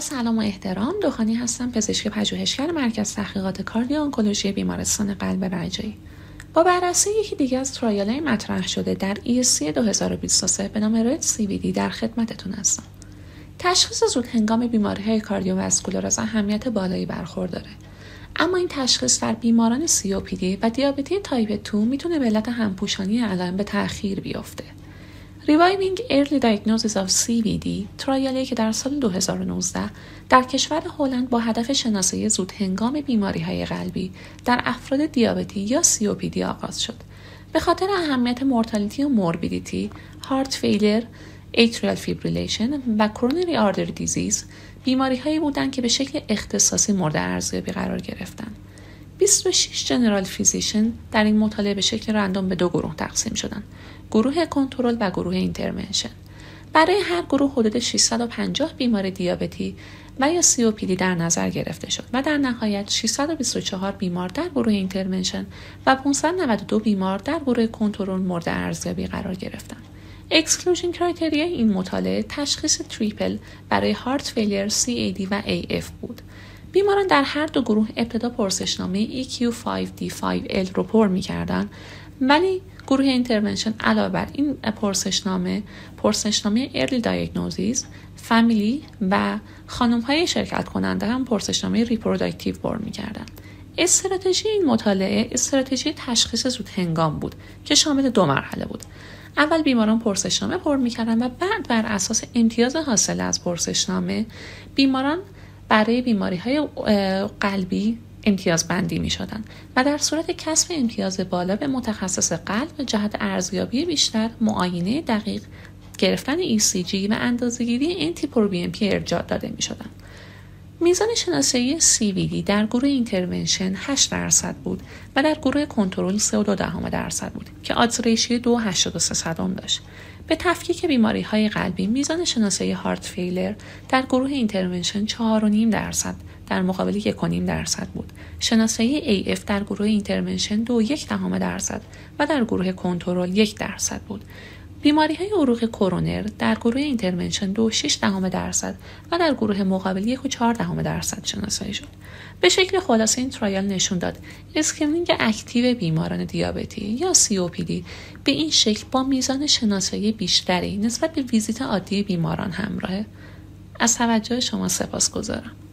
سلام و احترام دوخانی هستم پزشک پژوهشگر مرکز تحقیقات cardio-oncology بیمارستان قلب رجایی. با بررسی یکی دیگه از trial مطرح شده در ESC 2023 به نام RED-CVD در خدمتتون هستم. تشخیص زود هنگام بیماری های cardiovascular از اهمیت بالایی برخورداره اما این تشخیص در بیماران COPD و دیابتی تایپ 2 می‌تونه به علت همپوشانی علائم به تأخیر بیفته Reviving Early Diagnosis of CVD trial ی که در سال 2019 در کشور هلند با هدف شناسایی زود هنگام بیماری های قلبی در افراد دیابتی یا COPD آغاز شد. به خاطر اهمیت mortality و morbidity، heart failure، atrial fibrillation و coronary artery disease بیماری هایی بودند که به شکل اختصاصی مورد ارزیابی قرار گرفتند. 26 general physician در این مطالعه به شکل random به دو گروه تقسیم شدند. گروه کنترل و گروه intervention برای هر گروه حدود 650 بیمار دیابتی و یا COPD در نظر گرفته شد و در نهایت 624 بیمار در گروه intervention و 592 بیمار در گروه کنترل مورد ارزیابی قرار گرفتند. exclusion criteria این مطالعه تشخیص triple برای heart failure CAD و AF بود. بیماران در هر دو گروه ابتدا پرسشنامه EQ5D5L رو پر می کردن ولی گروه intervention علاوه بر این پرسشنامه پرسشنامه early diagnosis family و خانم های شرکت کننده هم پرسشنامه reproductive پر می‌کردن. استراتژی این مطالعه استراتژی تشخیص زود هنگام بود که شامل دو مرحله بود. اول بیماران پرسشنامه پر می‌کردن و بعد بر اساس امتیاز حاصل از پرسشنامه بیماران برای بیماری های قلبی امتیاز بندی می شدن و در صورت کسب امتیاز بالا به متخصص قلب جهت ارزیابی بیشتر معاینه دقیق گرفتن ECG و اندازهگیری NT-proBNP ارجاع داده می شدن. میزان شناسایی CVD در گروه intervention 8 درصد بود و در گروه کنترل 3.2 درصد بود که odds ratio 2.83 داشت. به تفکیک بیماری های قلبی میزان شناسایی heart failure در گروه intervention 4.5 درصد در مقابل 1.5 درصد بود. شناسایی AF در گروه intervention 2.1 درصد و در گروه کنترل 1 درصد بود. بیماری های عروق کرونر در گروه intervention 2.6 درصد و در گروه مقابل 1.4 درصد شناسایی شد. به شکل خلاصه این trial نشون داد screening active بیماران دیابتی یا COPD به این شکل با میزان شناسایی بیشتری نسبت به ویزیت عادی بیماران همراهه. از توجه شما سپاس گذارم.